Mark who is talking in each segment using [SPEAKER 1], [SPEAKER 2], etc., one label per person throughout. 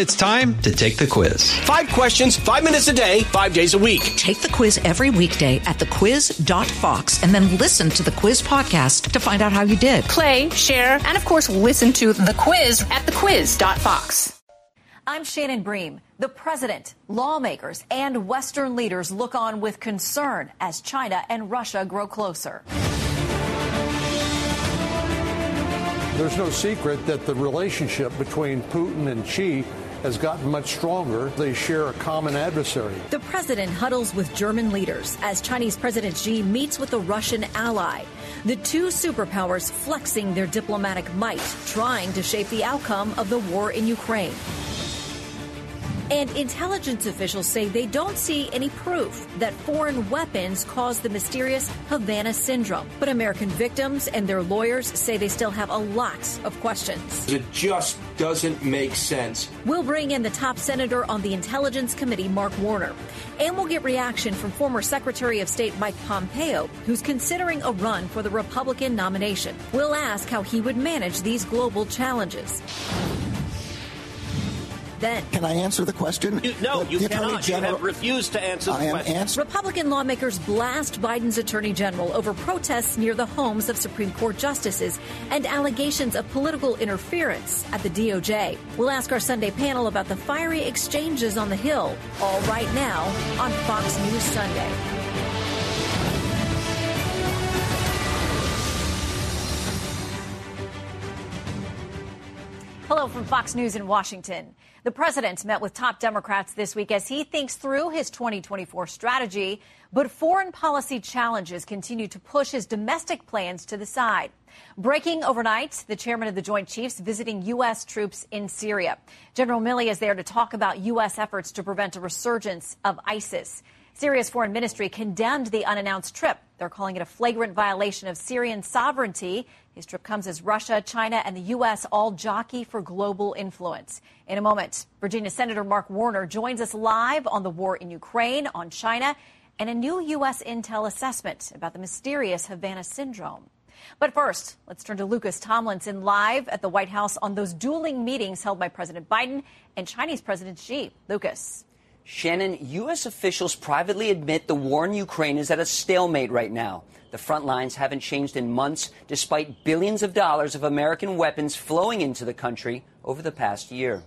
[SPEAKER 1] It's time to take the quiz.
[SPEAKER 2] Five questions, five minutes a day, five days a week.
[SPEAKER 3] Take the quiz every weekday at thequiz.fox and then listen to the quiz podcast to find out how you did.
[SPEAKER 4] Play, share, and of course, listen to the quiz at thequiz.fox.
[SPEAKER 5] I'm Shannon Bream. The president, lawmakers, and Western leaders look on with concern as China and Russia grow closer.
[SPEAKER 6] There's no secret that the relationship between Putin and Xi has gotten much stronger. They share a common adversary.
[SPEAKER 5] The president huddles with German leaders as Chinese President Xi meets with a Russian ally. The two superpowers flexing their diplomatic might, trying to shape the outcome of the war in Ukraine. And intelligence officials say they don't see any proof that foreign weapons caused the mysterious Havana syndrome. But American victims and their lawyers say they still have a lot of questions.
[SPEAKER 7] It just doesn't make sense.
[SPEAKER 5] We'll bring in the top senator on the Intelligence Committee, Mark Warner. And we'll get reaction from former Secretary of State Mike Pompeo, who's considering a run for the Republican nomination. We'll ask how he would manage these global challenges. Then,
[SPEAKER 8] Can I answer the question?
[SPEAKER 2] You, no,
[SPEAKER 8] The-
[SPEAKER 2] you
[SPEAKER 8] the Attorney
[SPEAKER 2] cannot.
[SPEAKER 8] General-
[SPEAKER 2] You have refused to answer the
[SPEAKER 8] I am
[SPEAKER 2] question.
[SPEAKER 8] answering.
[SPEAKER 5] Republican lawmakers blast Biden's attorney general over protests near the homes of Supreme Court justices and allegations of political interference at the DOJ. We'll ask our Sunday panel about the fiery exchanges on the Hill, all right now on Fox News Sunday. Hello from Fox News in Washington. The president met with top Democrats this week as he thinks through his 2024 strategy, but foreign policy challenges continue to push his domestic plans to the side. Breaking overnight, the chairman of the Joint Chiefs visiting U.S. troops in Syria. General Milley is there to talk about U.S. efforts to prevent a resurgence of ISIS. Syria's foreign ministry condemned the unannounced trip. They're calling it a flagrant violation of Syrian sovereignty. His trip comes as Russia, China, and the U.S. all jockey for global influence. In a moment, Virginia Senator Mark Warner joins us live on the war in Ukraine, on China, and a new U.S. intel assessment about the mysterious Havana syndrome. But first, let's turn to Lucas Tomlinson live at the White House on those dueling meetings held by President Biden and Chinese President Xi. Lucas.
[SPEAKER 9] Shannon, U.S. officials privately admit the war in Ukraine is at a stalemate right now. The front lines haven't changed in months, despite billions of dollars of American weapons flowing into the country over the past year.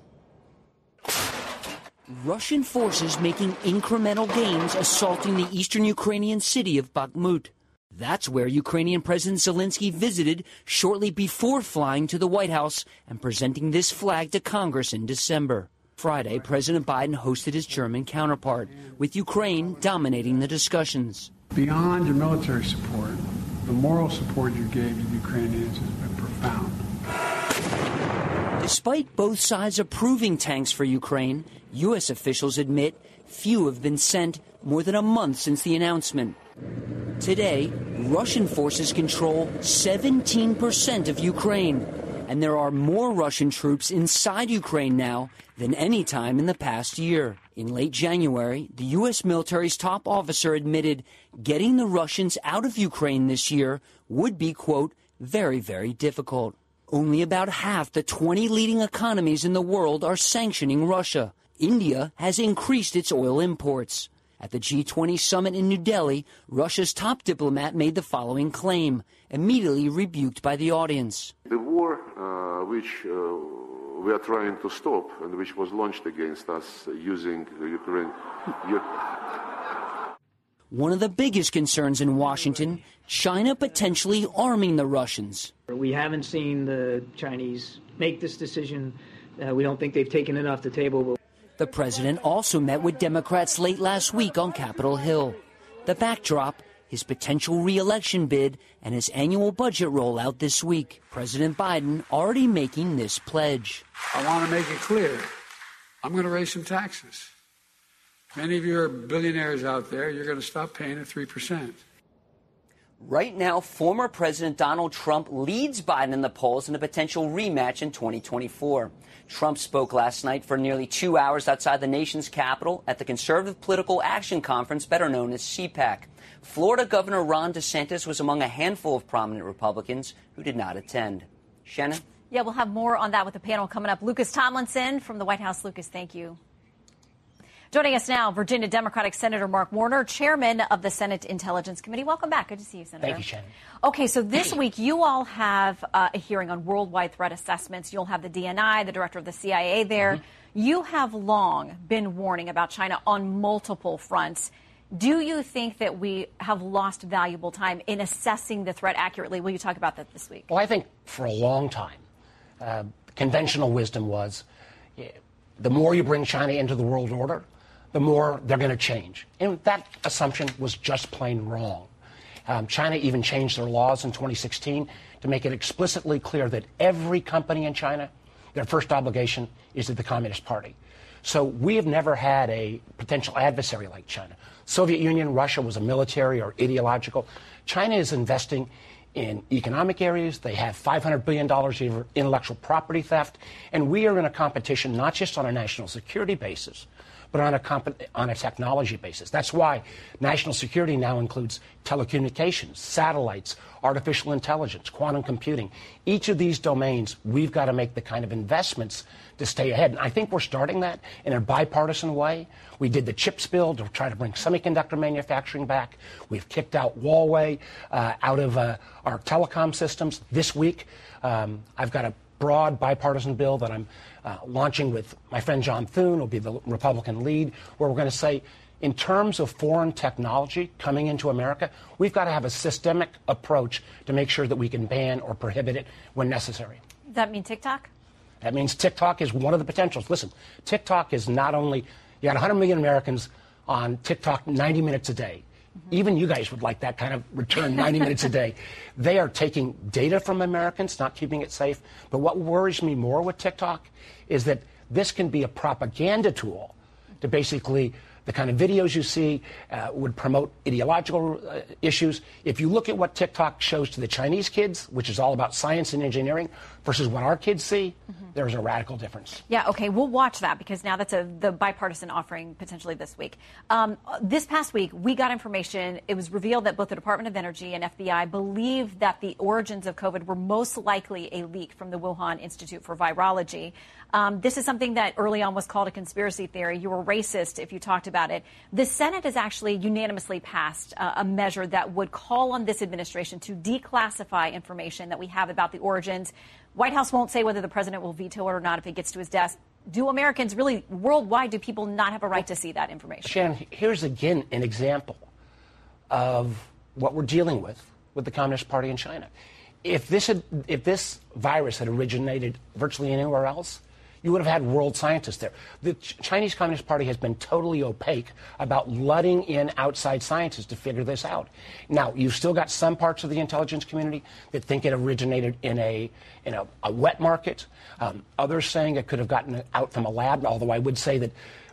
[SPEAKER 9] Russian forces making incremental gains assaulting the eastern Ukrainian city of Bakhmut. That's where Ukrainian President Zelensky visited shortly before flying to the White House and presenting this flag to Congress in December. Friday, President Biden hosted his German counterpart, with Ukraine dominating the discussions.
[SPEAKER 10] Beyond your military support, the moral support you gave the Ukrainians has been profound.
[SPEAKER 9] Despite both sides approving tanks for Ukraine, U.S. officials admit few have been sent more than a month since the announcement. Today, Russian forces control 17% of Ukraine, and there are more Russian troops inside Ukraine now than any time in the past year. In late January, the U.S. military's top officer admitted getting the Russians out of Ukraine this year would be, quote, very, very difficult. Only about half the 20 leading economies in the world are sanctioning Russia. India has increased its oil imports. At the G20 summit in New Delhi, Russia's top diplomat made the following claim, immediately rebuked by the audience.
[SPEAKER 11] The war uh, which uh, we are trying to stop and which was launched against us using Ukraine.
[SPEAKER 9] One of the biggest concerns in Washington China potentially arming the Russians.
[SPEAKER 12] We haven't seen the Chinese make this decision. Uh, we don't think they've taken it off the table. But...
[SPEAKER 9] The president also met with Democrats late last week on Capitol Hill. The backdrop his potential reelection bid and his annual budget rollout this week. President Biden already making this pledge.
[SPEAKER 10] I want to make it clear I'm going to raise some taxes. Many of you are billionaires out there. You're going to stop paying at 3%.
[SPEAKER 9] Right now, former President Donald Trump leads Biden in the polls in a potential rematch in 2024. Trump spoke last night for nearly two hours outside the nation's capital at the Conservative Political Action Conference, better known as CPAC. Florida Governor Ron DeSantis was among a handful of prominent Republicans who did not attend. Shannon?
[SPEAKER 5] Yeah, we'll have more on that with the panel coming up. Lucas Tomlinson from the White House. Lucas, thank you. Joining us now, Virginia Democratic Senator Mark Warner, chairman of the Senate Intelligence Committee. Welcome back. Good to see you, Senator.
[SPEAKER 8] Thank you, Shannon.
[SPEAKER 5] Okay, so this week you all have uh, a hearing on worldwide threat assessments. You'll have the DNI, the director of the CIA there. Mm-hmm. You have long been warning about China on multiple fronts. Do you think that we have lost valuable time in assessing the threat accurately? Will you talk about that this week?
[SPEAKER 8] Well, I think for a long time, uh, conventional wisdom was yeah, the more you bring China into the world order, the more they're going to change. And that assumption was just plain wrong. Um, China even changed their laws in 2016 to make it explicitly clear that every company in China, their first obligation is to the Communist Party. So we have never had a potential adversary like China. Soviet Union, Russia was a military or ideological. China is investing in economic areas. They have $500 billion in intellectual property theft. And we are in a competition not just on a national security basis, but on a, comp- on a technology basis. That's why national security now includes telecommunications, satellites, artificial intelligence, quantum computing. Each of these domains, we've got to make the kind of investments to stay ahead. And I think we're starting that in a bipartisan way. We did the CHIPS bill to try to bring semiconductor manufacturing back. We've kicked out Huawei uh, out of uh, our telecom systems. This week, um, I've got a broad bipartisan bill that I'm uh, launching with my friend John Thune, will be the Republican lead, where we're going to say, in terms of foreign technology coming into America, we've got to have a systemic approach to make sure that we can ban or prohibit it when necessary.
[SPEAKER 5] Does that mean TikTok?
[SPEAKER 8] That means TikTok is one of the potentials. Listen, TikTok is not only, you got 100 million Americans on TikTok 90 minutes a day. Mm-hmm. Even you guys would like that kind of return 90 minutes a day. They are taking data from Americans, not keeping it safe. But what worries me more with TikTok is that this can be a propaganda tool to basically the kind of videos you see uh, would promote ideological uh, issues. If you look at what TikTok shows to the Chinese kids, which is all about science and engineering, versus what our kids see, mm-hmm. there's a radical difference.
[SPEAKER 5] Yeah, okay, we'll watch that because now that's a the bipartisan offering potentially this week. Um, this past week, we got information. It was revealed that both the Department of Energy and FBI believe that the origins of COVID were most likely a leak from the Wuhan Institute for Virology. Um, this is something that early on was called a conspiracy theory. You were racist if you talked about it. The Senate has actually unanimously passed uh, a measure that would call on this administration to declassify information that we have about the origins. White House won't say whether the president will veto it or not if it gets to his desk. Do Americans really worldwide, do people not have a right to see that information?
[SPEAKER 8] Shannon, here's again an example of what we're dealing with with the Communist Party in China. If this, had, if this virus had originated virtually anywhere else, you would have had world scientists there. The Ch- Chinese Communist Party has been totally opaque about letting in outside scientists to figure this out. Now, you've still got some parts of the intelligence community that think it originated in a in a, a wet market. Um, others saying it could have gotten out from a lab. Although I would say that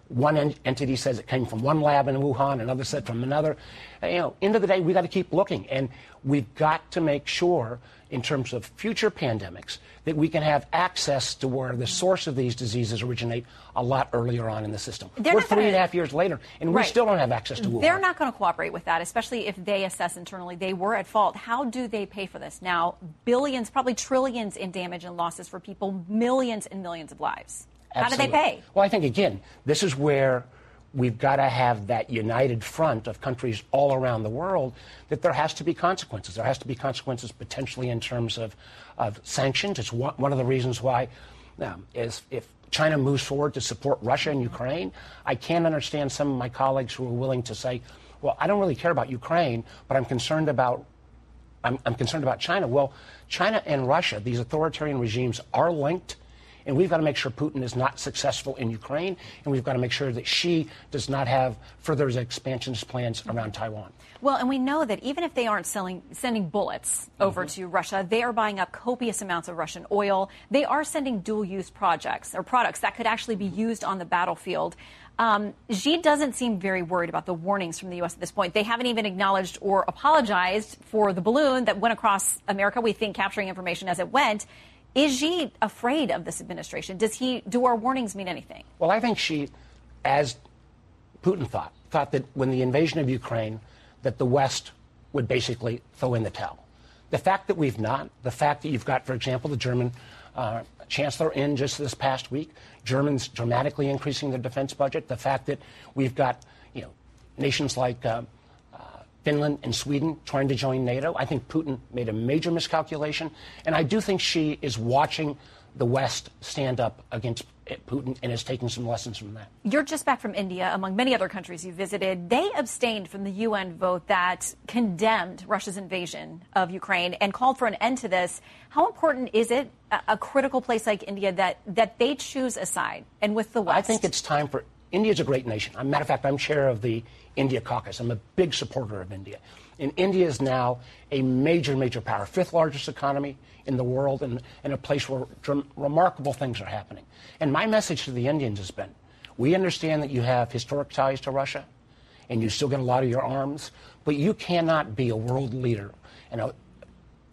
[SPEAKER 8] one en- entity says it came from one lab in Wuhan, another said from another. You know, end of the day, we got to keep looking, and we've got to make sure in terms of future pandemics that we can have access to where the source of these diseases originate a lot earlier on in the system. They're We're three gonna, and a half years later, and right. we still don't have access to Wuhan.
[SPEAKER 5] They're not going to cooperate with that, especially if they assess internally they were at fault. How do they pay for this? Now, billions, probably trillions in damage and losses for people, millions and millions of lives. Absolutely. How do they pay?
[SPEAKER 8] Well, I think, again, this is where we've got to have that united front of countries all around the world that there has to be consequences. There has to be consequences potentially in terms of, of sanctions. It's one, one of the reasons why um, is if China moves forward to support Russia and Ukraine, I can't understand some of my colleagues who are willing to say, well, I don't really care about Ukraine, but I'm concerned about I'm, I'm concerned about China. Well, China and Russia, these authoritarian regimes, are linked and we've got to make sure Putin is not successful in Ukraine, and we've got to make sure that Xi does not have further expansionist plans around Taiwan.
[SPEAKER 5] Well, and we know that even if they aren't selling, sending bullets over mm-hmm. to Russia, they are buying up copious amounts of Russian oil. They are sending dual use projects or products that could actually be used on the battlefield. Um, Xi doesn't seem very worried about the warnings from the U.S. at this point. They haven't even acknowledged or apologized for the balloon that went across America, we think capturing information as it went. Is Xi afraid of this administration? Does he do our warnings mean anything?
[SPEAKER 8] Well, I think Xi, as Putin thought, thought that when the invasion of Ukraine, that the West would basically throw in the towel. The fact that we've not, the fact that you've got, for example, the German uh, chancellor in just this past week. Germans dramatically increasing their defense budget. The fact that we've got you know nations like uh, Finland and Sweden trying to join NATO. I think Putin made a major miscalculation, and I do think Xi is watching the West stand up against Putin and is taking some lessons from that.
[SPEAKER 5] You're just back from India, among many other countries you visited. They abstained from the UN vote that condemned Russia's invasion of Ukraine and called for an end to this. How important is it, a, a critical place like India, that, that they choose a side and with the West?
[SPEAKER 8] I think it's time for India's a great nation. As a matter of fact, I'm chair of the India caucus. I'm a big supporter of India. And India is now a major, major power, fifth largest economy in the world, and, and a place where remarkable things are happening. And my message to the Indians has been we understand that you have historic ties to Russia, and you still get a lot of your arms, but you cannot be a world leader and a,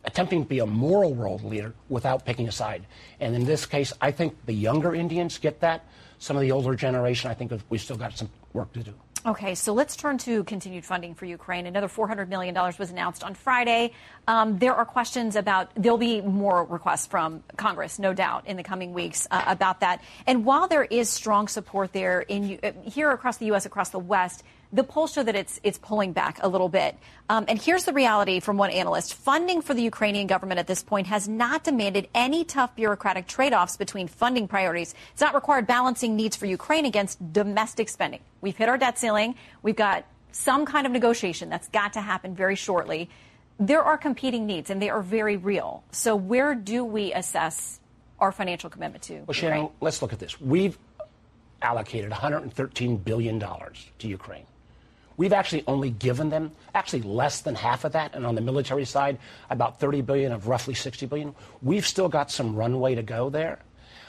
[SPEAKER 8] attempting to be a moral world leader without picking a side. And in this case, I think the younger Indians get that. Some of the older generation, I think we've still got some work to do.
[SPEAKER 5] Okay, so let's turn to continued funding for Ukraine. Another $400 million was announced on Friday. Um, there are questions about, there'll be more requests from Congress, no doubt, in the coming weeks uh, about that. And while there is strong support there in uh, here across the U.S., across the West, the polls show that it's it's pulling back a little bit. Um, and here's the reality from one analyst: funding for the Ukrainian government at this point has not demanded any tough bureaucratic trade-offs between funding priorities. It's not required balancing needs for Ukraine against domestic spending. We've hit our debt ceiling. We've got some kind of negotiation that's got to happen very shortly. There are competing needs, and they are very real. So where do we assess our financial commitment to?
[SPEAKER 8] Well, Shannon, let's look at this. We've allocated $113 billion to Ukraine. We've actually only given them actually less than half of that, and on the military side, about 30 billion of roughly 60 billion. We've still got some runway to go there,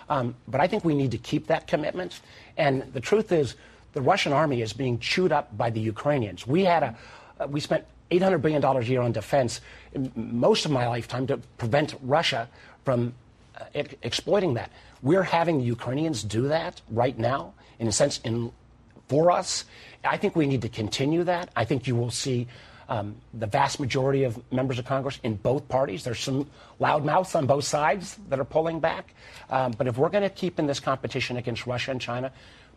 [SPEAKER 8] um, but I think we need to keep that commitment. And the truth is, the Russian army is being chewed up by the Ukrainians. We had a, uh, we spent 800 billion dollars a year on defense most of my lifetime to prevent Russia from uh, exploiting that. We're having the Ukrainians do that right now, in a sense, in for us. I think we need to continue that. I think you will see um, the vast majority of members of Congress in both parties. There's some loudmouths on both sides that are pulling back. Um, but if we're going to keep in this competition against Russia and China,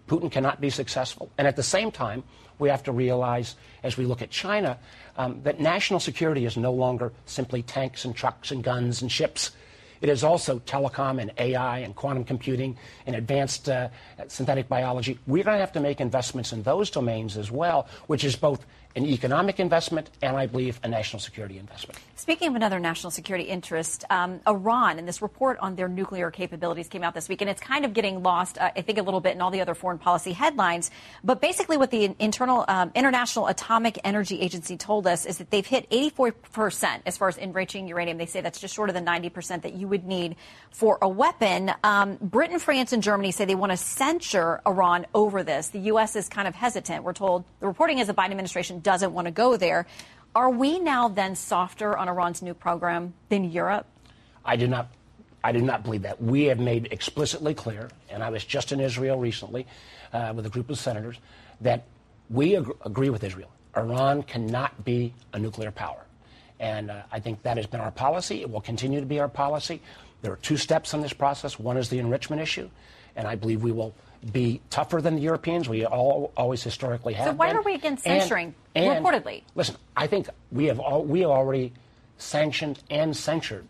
[SPEAKER 8] Putin cannot be successful. And at the same time, we have to realize, as we look at China, um, that national security is no longer simply tanks and trucks and guns and ships. It is also telecom and AI and quantum computing and advanced uh, synthetic biology. We're going to have to make investments in those domains as well, which is both an economic investment and, I believe, a national security investment.
[SPEAKER 5] Speaking of another national security interest, um, Iran and this report on their nuclear capabilities came out this week, and it's kind of getting lost, uh, I think, a little bit in all the other foreign policy headlines. But basically, what the internal um, International Atomic Energy Agency told us is that they've hit 84% as far as enriching uranium. They say that's just short of the 90% that you would need for a weapon. Um, Britain, France, and Germany say they want to censure Iran over this. The U.S. is kind of hesitant. We're told the reporting is the Biden administration doesn't want to go there. Are we now then softer on Iran's new program than Europe?
[SPEAKER 8] I do not. I do not believe that. We have made explicitly clear, and I was just in Israel recently uh, with a group of senators, that we ag- agree with Israel. Iran cannot be a nuclear power. And uh, I think that has been our policy. It will continue to be our policy. There are two steps in this process. One is the enrichment issue, and I believe we will be tougher than the Europeans. We all, always historically have.
[SPEAKER 5] So why
[SPEAKER 8] been.
[SPEAKER 5] are we against censoring?
[SPEAKER 8] And, and,
[SPEAKER 5] reportedly,
[SPEAKER 8] listen. I think we have all, we have already sanctioned and censured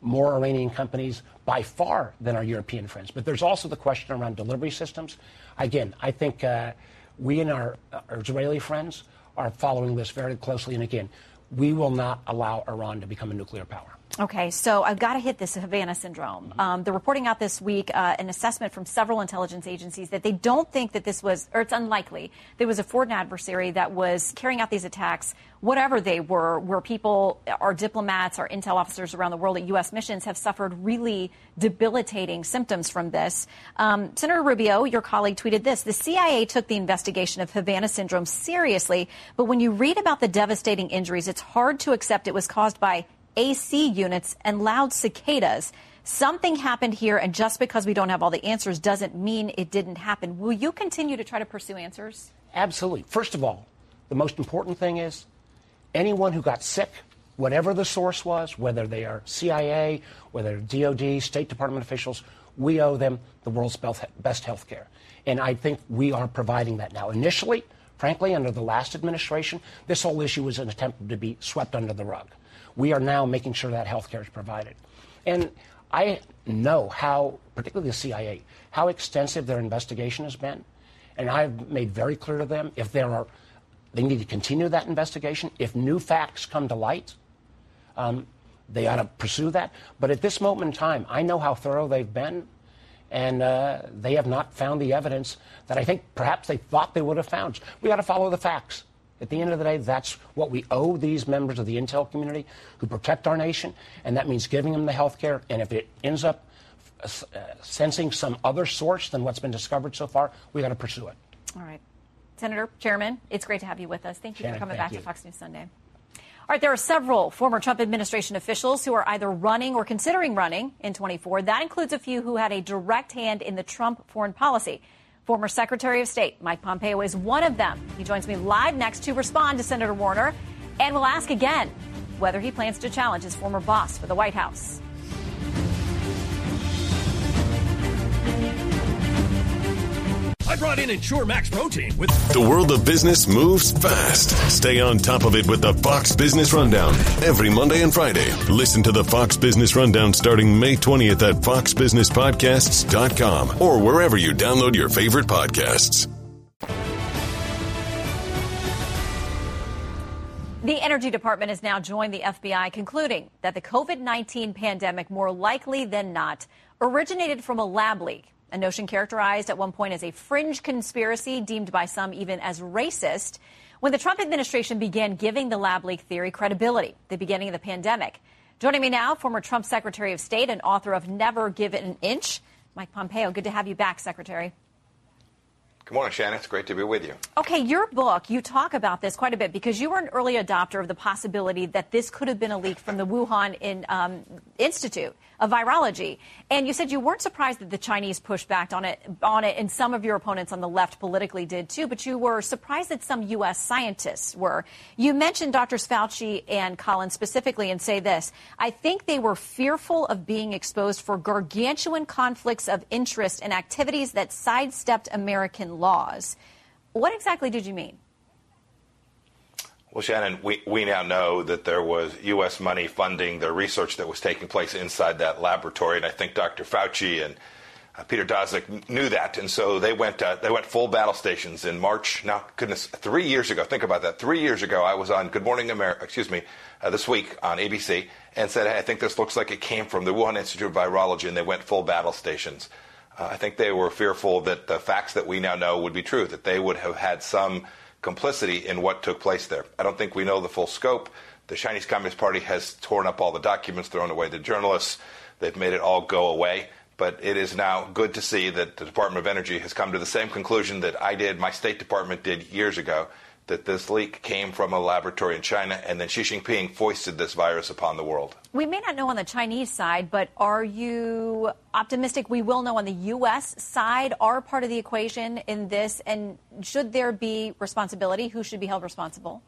[SPEAKER 8] more Iranian companies by far than our European friends. But there's also the question around delivery systems. Again, I think uh, we and our, our Israeli friends are following this very closely. And again, we will not allow Iran to become a nuclear power.
[SPEAKER 5] Okay, so I've got to hit this Havana syndrome. Um, they're reporting out this week uh, an assessment from several intelligence agencies that they don't think that this was, or it's unlikely, there was a foreign adversary that was carrying out these attacks, whatever they were, where people, our diplomats, our intel officers around the world at U.S. missions have suffered really debilitating symptoms from this. Um, Senator Rubio, your colleague, tweeted this The CIA took the investigation of Havana syndrome seriously, but when you read about the devastating injuries, it's hard to accept it was caused by AC units and loud cicadas. Something happened here, and just because we don't have all the answers doesn't mean it didn't happen. Will you continue to try to pursue answers?
[SPEAKER 8] Absolutely. First of all, the most important thing is anyone who got sick whatever the source was, whether they are CIA, whether DOD, State Department officials, we owe them the world's best health care. And I think we are providing that now. Initially, frankly, under the last administration, this whole issue was an attempt to be swept under the rug. We are now making sure that health care is provided. And I know how, particularly the CIA, how extensive their investigation has been. And I've made very clear to them if there are, they need to continue that investigation. If new facts come to light, um, they ought to pursue that. But at this moment in time, I know how thorough they've been, and uh, they have not found the evidence that I think perhaps they thought they would have found. We ought to follow the facts. At the end of the day, that's what we owe these members of the intel community who protect our nation, and that means giving them the health care. And if it ends up uh, sensing some other source than what's been discovered so far, we've got to pursue it.
[SPEAKER 5] All right. Senator, Chairman, it's great to have you with us. Thank you
[SPEAKER 8] Shannon,
[SPEAKER 5] for coming back
[SPEAKER 8] you.
[SPEAKER 5] to Fox News Sunday. All right, there are several former Trump administration officials who are either running or considering running in 24. That includes a few who had a direct hand in the Trump foreign policy. Former Secretary of State Mike Pompeo is one of them. He joins me live next to respond to Senator Warner, and we'll ask again whether he plans to challenge his former boss for the White House.
[SPEAKER 2] I brought in Ensure Max Protein with
[SPEAKER 13] The world of business moves fast. Stay on top of it with the Fox Business Rundown every Monday and Friday. Listen to the Fox Business Rundown starting May 20th at foxbusinesspodcasts.com or wherever you download your favorite podcasts.
[SPEAKER 5] The Energy Department has now joined the FBI, concluding that the COVID 19 pandemic, more likely than not, originated from a lab leak, a notion characterized at one point as a fringe conspiracy, deemed by some even as racist, when the Trump administration began giving the lab leak theory credibility the beginning of the pandemic. Joining me now, former Trump Secretary of State and author of Never Give It an Inch, Mike Pompeo. Good to have you back, Secretary.
[SPEAKER 14] Good morning, Shannon. It's great to be with you.
[SPEAKER 5] Okay, your book, you talk about this quite a bit because you were an early adopter of the possibility that this could have been a leak from the Wuhan in, um, Institute of Virology. And you said you weren't surprised that the Chinese pushed back on it, on it, and some of your opponents on the left politically did too, but you were surprised that some U.S. scientists were. You mentioned Drs. Fauci and Collins specifically and say this I think they were fearful of being exposed for gargantuan conflicts of interest and activities that sidestepped American laws. What exactly did you mean?
[SPEAKER 14] Well, Shannon, we, we now know that there was U.S. money funding the research that was taking place inside that laboratory, and I think Dr. Fauci and uh, Peter Daszak knew that, and so they went uh, they went full battle stations in March. Now, goodness, three years ago. Think about that. Three years ago, I was on Good Morning America. Excuse me, uh, this week on ABC, and said, hey, I think this looks like it came from the Wuhan Institute of Virology, and they went full battle stations. Uh, I think they were fearful that the facts that we now know would be true, that they would have had some complicity in what took place there. I don't think we know the full scope. The Chinese Communist Party has torn up all the documents, thrown away the journalists. They've made it all go away. But it is now good to see that the Department of Energy has come to the same conclusion that I did, my State Department did years ago, that this leak came from a laboratory in China, and then Xi Jinping foisted this virus upon the world.
[SPEAKER 5] We may not know on the Chinese side, but are you optimistic we will know on the U.S. side? Are part of the equation in this? And should there be responsibility? Who should be held responsible?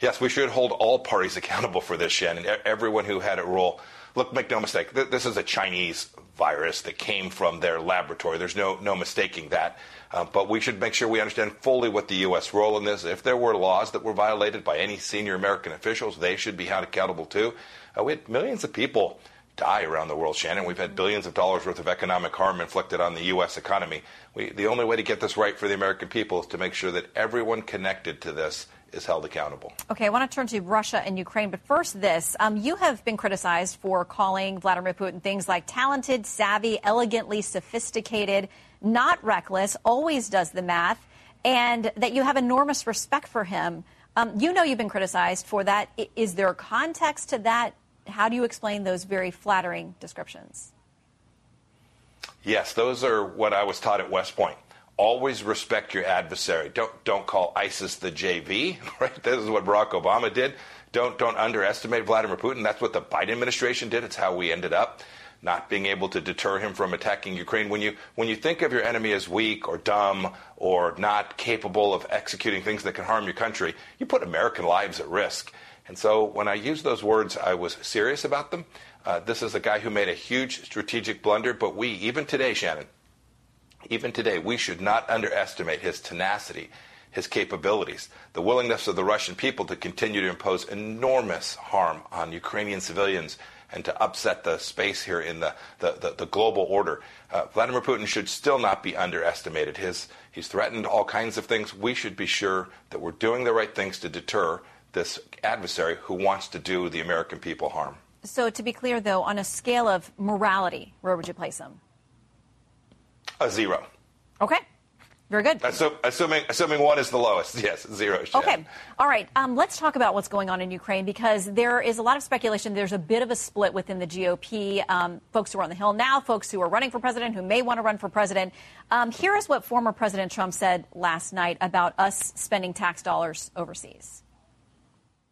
[SPEAKER 14] Yes, we should hold all parties accountable for this, Shannon. Everyone who had a role. Look, make no mistake, this is a Chinese virus that came from their laboratory. There's no, no mistaking that. Uh, but we should make sure we understand fully what the U.S. role in this. If there were laws that were violated by any senior American officials, they should be held accountable too. Uh, we had millions of people die around the world, Shannon. We've had billions of dollars worth of economic harm inflicted on the U.S. economy. We, the only way to get this right for the American people is to make sure that everyone connected to this is held accountable.
[SPEAKER 5] Okay, I want to turn to Russia and Ukraine, but first, this. Um, you have been criticized for calling Vladimir Putin things like talented, savvy, elegantly sophisticated, not reckless, always does the math, and that you have enormous respect for him. Um, you know you've been criticized for that. Is there context to that? How do you explain those very flattering descriptions?
[SPEAKER 14] Yes, those are what I was taught at West Point always respect your adversary. Don't don't call ISIS the JV, right? This is what Barack Obama did. Don't don't underestimate Vladimir Putin. That's what the Biden administration did. It's how we ended up not being able to deter him from attacking Ukraine. When you when you think of your enemy as weak or dumb or not capable of executing things that can harm your country, you put American lives at risk. And so when I used those words, I was serious about them. Uh, this is a guy who made a huge strategic blunder, but we, even today, Shannon, even today, we should not underestimate his tenacity, his capabilities, the willingness of the Russian people to continue to impose enormous harm on Ukrainian civilians and to upset the space here in the, the, the, the global order. Uh, Vladimir Putin should still not be underestimated. His, he's threatened all kinds of things. We should be sure that we're doing the right things to deter this adversary who wants to do the American people harm.
[SPEAKER 5] So, to be clear, though, on a scale of morality, where would you place him?
[SPEAKER 14] A zero.
[SPEAKER 5] Okay. Very good.
[SPEAKER 14] Assume, assuming, assuming one is the lowest. Yes, zero.
[SPEAKER 5] Okay. All right. Um, let's talk about what's going on in Ukraine because there is a lot of speculation. There's a bit of a split within the GOP. Um, folks who are on the Hill now, folks who are running for president, who may want to run for president. Um, here is what former President Trump said last night about us spending tax dollars overseas.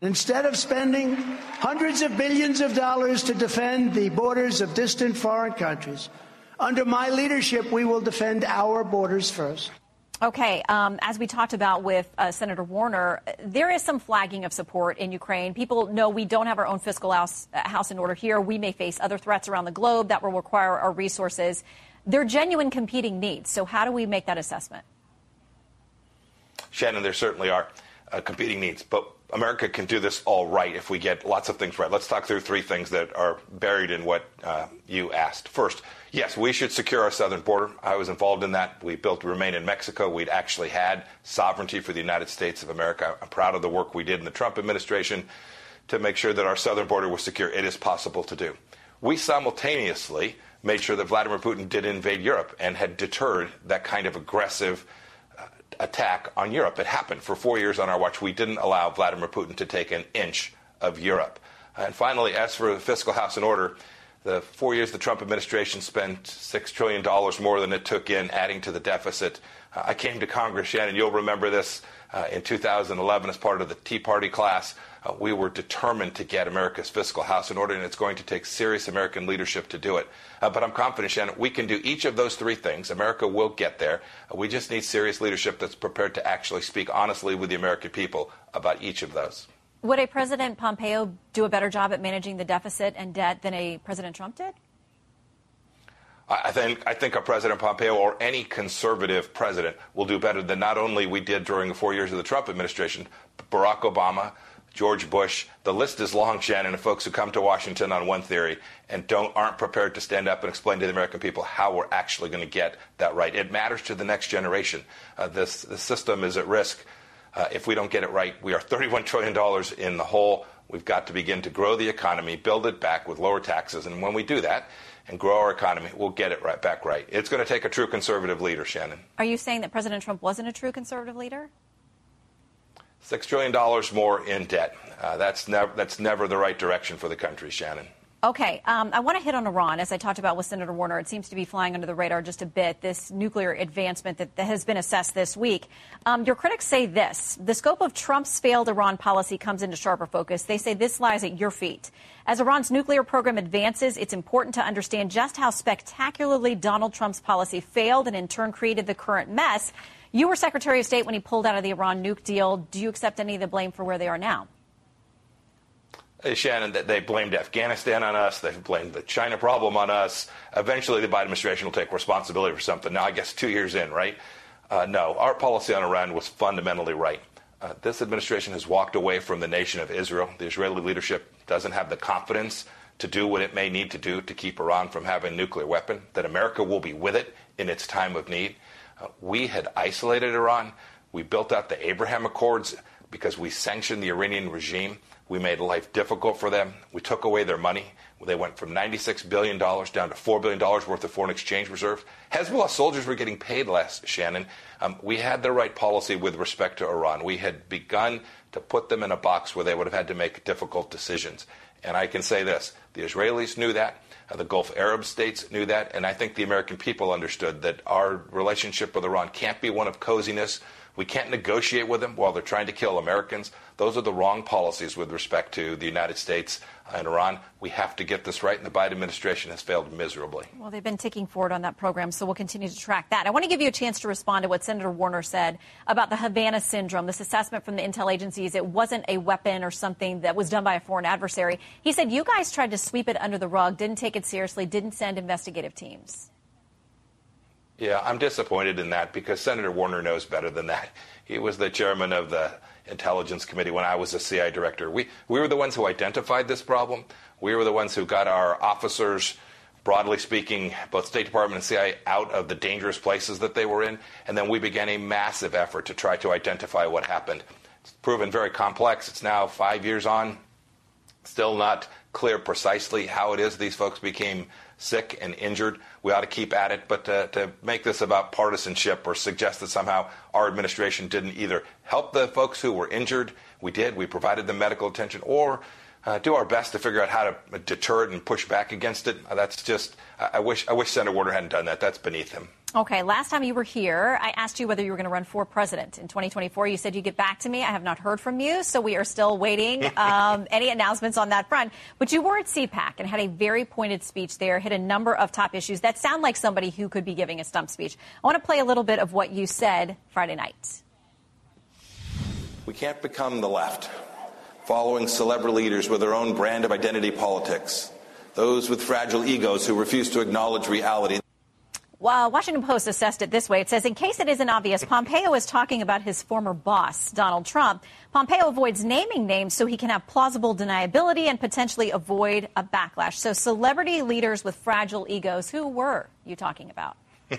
[SPEAKER 15] Instead of spending hundreds of billions of dollars to defend the borders of distant foreign countries, under my leadership, we will defend our borders first.
[SPEAKER 5] Okay, um, as we talked about with uh, Senator Warner, there is some flagging of support in Ukraine. People know we don't have our own fiscal house, uh, house in order here. We may face other threats around the globe that will require our resources. They're genuine competing needs. So, how do we make that assessment?
[SPEAKER 14] Shannon, there certainly are uh, competing needs, but America can do this all right if we get lots of things right. Let's talk through three things that are buried in what uh, you asked. First, yes, we should secure our southern border. I was involved in that. We built Remain in Mexico. We'd actually had sovereignty for the United States of America. I'm proud of the work we did in the Trump administration to make sure that our southern border was secure. It is possible to do. We simultaneously made sure that Vladimir Putin did invade Europe and had deterred that kind of aggressive attack on Europe. It happened for four years on our watch. We didn't allow Vladimir Putin to take an inch of Europe. And finally, as for the fiscal house in order, the four years the Trump administration spent $6 trillion more than it took in, adding to the deficit. Uh, I came to Congress, Shannon, you'll remember this, uh, in 2011 as part of the Tea Party class. Uh, we were determined to get America's fiscal house in order, and it's going to take serious American leadership to do it. Uh, but I'm confident, Shannon, we can do each of those three things. America will get there. Uh, we just need serious leadership that's prepared to actually speak honestly with the American people about each of those.
[SPEAKER 5] Would a President Pompeo do a better job at managing the deficit and debt than a President Trump did?
[SPEAKER 14] I think I think a President Pompeo or any conservative president will do better than not only we did during the four years of the Trump administration, Barack Obama, George Bush. The list is long, Shannon, of folks who come to Washington on one theory and don't aren't prepared to stand up and explain to the American people how we're actually going to get that right. It matters to the next generation. Uh, this the system is at risk uh, if we don't get it right. We are 31 trillion dollars in the hole. We've got to begin to grow the economy, build it back with lower taxes, and when we do that and grow our economy, we'll get it right back right. It's going to take a true conservative leader, Shannon.
[SPEAKER 5] Are you saying that President Trump wasn't a true conservative leader?
[SPEAKER 14] Six trillion dollars more in debt. Uh, that's never that's never the right direction for the country, Shannon.
[SPEAKER 5] Okay, um, I want to hit on Iran. As I talked about with Senator Warner, it seems to be flying under the radar just a bit, this nuclear advancement that, that has been assessed this week. Um, your critics say this the scope of Trump's failed Iran policy comes into sharper focus. They say this lies at your feet. As Iran's nuclear program advances, it's important to understand just how spectacularly Donald Trump's policy failed and in turn created the current mess. You were Secretary of State when he pulled out of the Iran nuke deal. Do you accept any of the blame for where they are now?
[SPEAKER 14] Shannon, they blamed Afghanistan on us. They blamed the China problem on us. Eventually, the Biden administration will take responsibility for something. Now, I guess two years in, right? Uh, no, our policy on Iran was fundamentally right. Uh, this administration has walked away from the nation of Israel. The Israeli leadership doesn't have the confidence to do what it may need to do to keep Iran from having a nuclear weapon, that America will be with it in its time of need. We had isolated Iran. We built out the Abraham Accords because we sanctioned the Iranian regime. We made life difficult for them. We took away their money. They went from $96 billion down to $4 billion worth of foreign exchange reserves. Hezbollah soldiers were getting paid less, Shannon. Um, we had the right policy with respect to Iran. We had begun to put them in a box where they would have had to make difficult decisions. And I can say this the Israelis knew that. Uh, the Gulf Arab states knew that. And I think the American people understood that our relationship with Iran can't be one of coziness We can't negotiate with them while they're trying to kill Americans. Those are the wrong policies with respect to the United States and Iran. We have to get this right, and the Biden administration has failed miserably.
[SPEAKER 5] Well, they've been ticking forward on that program, so we'll continue to track that. I want to give you a chance to respond to what Senator Warner said about the Havana syndrome, this assessment from the intel agencies. It wasn't a weapon or something that was done by a foreign adversary. He said you guys tried to sweep it under the rug, didn't take it seriously, didn't send investigative teams.
[SPEAKER 14] Yeah, I'm disappointed in that because Senator Warner knows better than that. He was the chairman of the Intelligence Committee when I was the CIA director. We, we were the ones who identified this problem. We were the ones who got our officers, broadly speaking, both State Department and CIA, out of the dangerous places that they were in. And then we began a massive effort to try to identify what happened. It's proven very complex. It's now five years on. Still not clear precisely how it is these folks became sick and injured. We ought to keep at it, but to, to, make this about partisanship or suggest that somehow our administration didn't either help the folks who were injured, we did, we provided them medical attention, or uh, do our best to figure out how to deter it and push back against it. Uh, that's just, I, I wish, I wish Senator Warner hadn't done that. That's beneath him.
[SPEAKER 5] Okay, last time you were here, I asked you whether you were going to run for president in 2024. You said you'd get back to me. I have not heard from you, so we are still waiting um, any announcements on that front. But you were at CPAC and had a very pointed speech there, hit a number of top issues that sound like somebody who could be giving a stump speech. I want to play a little bit of what you said Friday night.
[SPEAKER 14] We can't become the left, following celebrity leaders with their own brand of identity politics, those with fragile egos who refuse to acknowledge reality.
[SPEAKER 5] Well, Washington Post assessed it this way. It says, in case it isn't obvious, Pompeo is talking about his former boss, Donald Trump. Pompeo avoids naming names so he can have plausible deniability and potentially avoid a backlash. So, celebrity leaders with fragile egos, who were you talking about?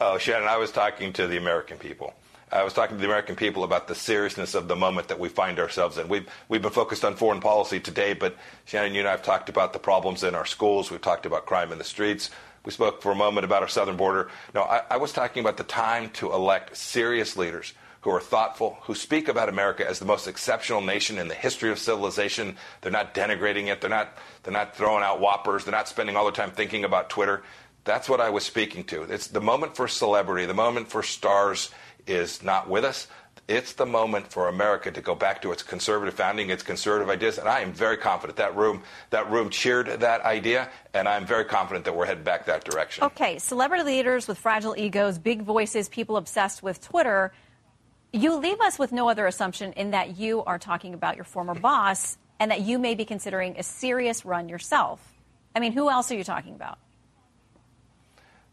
[SPEAKER 14] oh, Shannon, I was talking to the American people. I was talking to the American people about the seriousness of the moment that we find ourselves in. We've, we've been focused on foreign policy today, but Shannon, you and I have talked about the problems in our schools. We've talked about crime in the streets. We spoke for a moment about our southern border. No, I, I was talking about the time to elect serious leaders who are thoughtful, who speak about America as the most exceptional nation in the history of civilization. They're not denigrating it. They're not, they're not throwing out whoppers. They're not spending all their time thinking about Twitter. That's what I was speaking to. It's the moment for celebrity, the moment for stars is not with us it's the moment for America to go back to its conservative founding, its conservative ideas, and I am very confident that room that room cheered that idea, and I'm very confident that we're headed back that direction.
[SPEAKER 5] Okay, celebrity leaders with fragile egos, big voices, people obsessed with Twitter. You leave us with no other assumption in that you are talking about your former boss and that you may be considering a serious run yourself. I mean, who else are you talking about?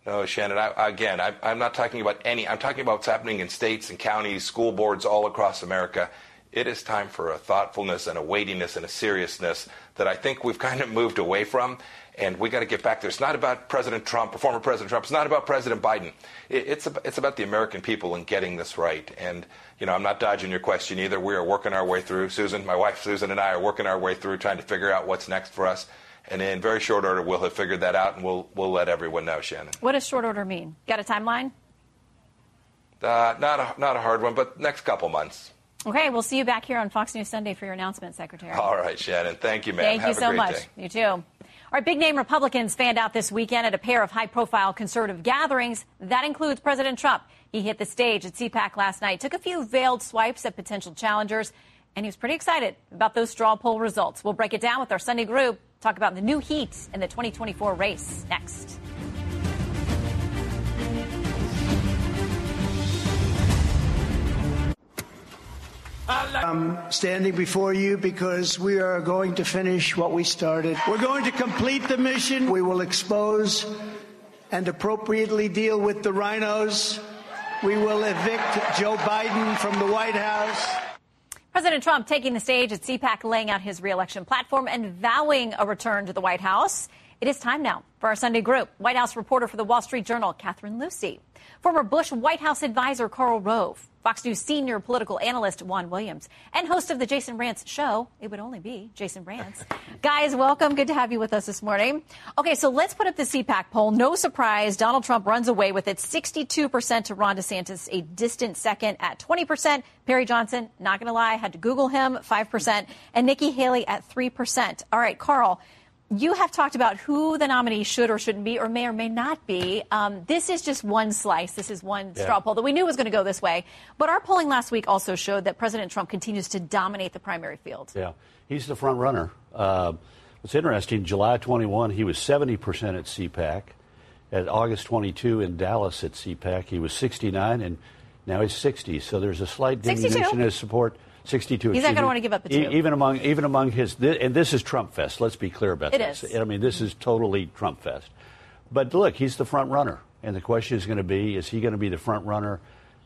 [SPEAKER 14] No, Shannon. I, again, I, I'm not talking about any. I'm talking about what's happening in states and counties, school boards all across America. It is time for a thoughtfulness and a weightiness and a seriousness that I think we've kind of moved away from, and we got to get back there. It's not about President Trump or former President Trump. It's not about President Biden. It, it's it's about the American people and getting this right. And you know, I'm not dodging your question either. We are working our way through. Susan, my wife Susan, and I are working our way through trying to figure out what's next for us. And in very short order, we'll have figured that out, and we'll we'll let everyone know, Shannon.
[SPEAKER 5] What does short order mean? Got a timeline?
[SPEAKER 14] Uh, not a not a hard one, but next couple months.
[SPEAKER 5] Okay, we'll see you back here on Fox News Sunday for your announcement, Secretary.
[SPEAKER 14] All right, Shannon. Thank you, ma'am.
[SPEAKER 5] Thank
[SPEAKER 14] have
[SPEAKER 5] you so much.
[SPEAKER 14] Day.
[SPEAKER 5] You too. All right, big name Republicans fanned out this weekend at a pair of high profile conservative gatherings. That includes President Trump. He hit the stage at CPAC last night, took a few veiled swipes at potential challengers, and he was pretty excited about those straw poll results. We'll break it down with our Sunday group talk about the new heat in the 2024 race next.
[SPEAKER 15] I'm standing before you because we are going to finish what we started. We're going to complete the mission. We will expose and appropriately deal with the RINOs. We will evict Joe Biden from the White House.
[SPEAKER 5] President Trump taking the stage at CPAC, laying out his reelection platform and vowing a return to the White House. It is time now for our Sunday group. White House reporter for the Wall Street Journal, Catherine Lucey. Former Bush White House advisor Karl Rove. Fox News senior political analyst Juan Williams. And host of the Jason Rantz show. It would only be Jason Rantz. Guys, welcome. Good to have you with us this morning. Okay, so let's put up the CPAC poll. No surprise, Donald Trump runs away with it 62% to Ron DeSantis, a distant second at 20%. Perry Johnson, not going to lie, had to Google him, 5%. And Nikki Haley at 3%. All right, Karl. You have talked about who the nominee should or shouldn't be, or may or may not be. Um, this is just one slice. This is one
[SPEAKER 16] Yeah.
[SPEAKER 5] straw poll that we knew was going to go this way. But our polling last week also showed that President Trump continues to dominate the primary field.
[SPEAKER 16] Yeah, he's the front runner. Uh, what's interesting, July 21, he was 70% at CPAC. At August 22 in Dallas at CPAC, he was 69, and now he's 60. So there's a slight
[SPEAKER 5] 62?
[SPEAKER 16] diminution in his support. 62.
[SPEAKER 5] He's not gonna wanna give up the two.
[SPEAKER 16] Even among even among his, and this is Trump fest. Let's be clear about
[SPEAKER 5] It
[SPEAKER 16] this.
[SPEAKER 5] is.
[SPEAKER 16] I mean, this is totally Trump fest. But look, he's the front runner, and the question is going to be: Is he going to be the front runner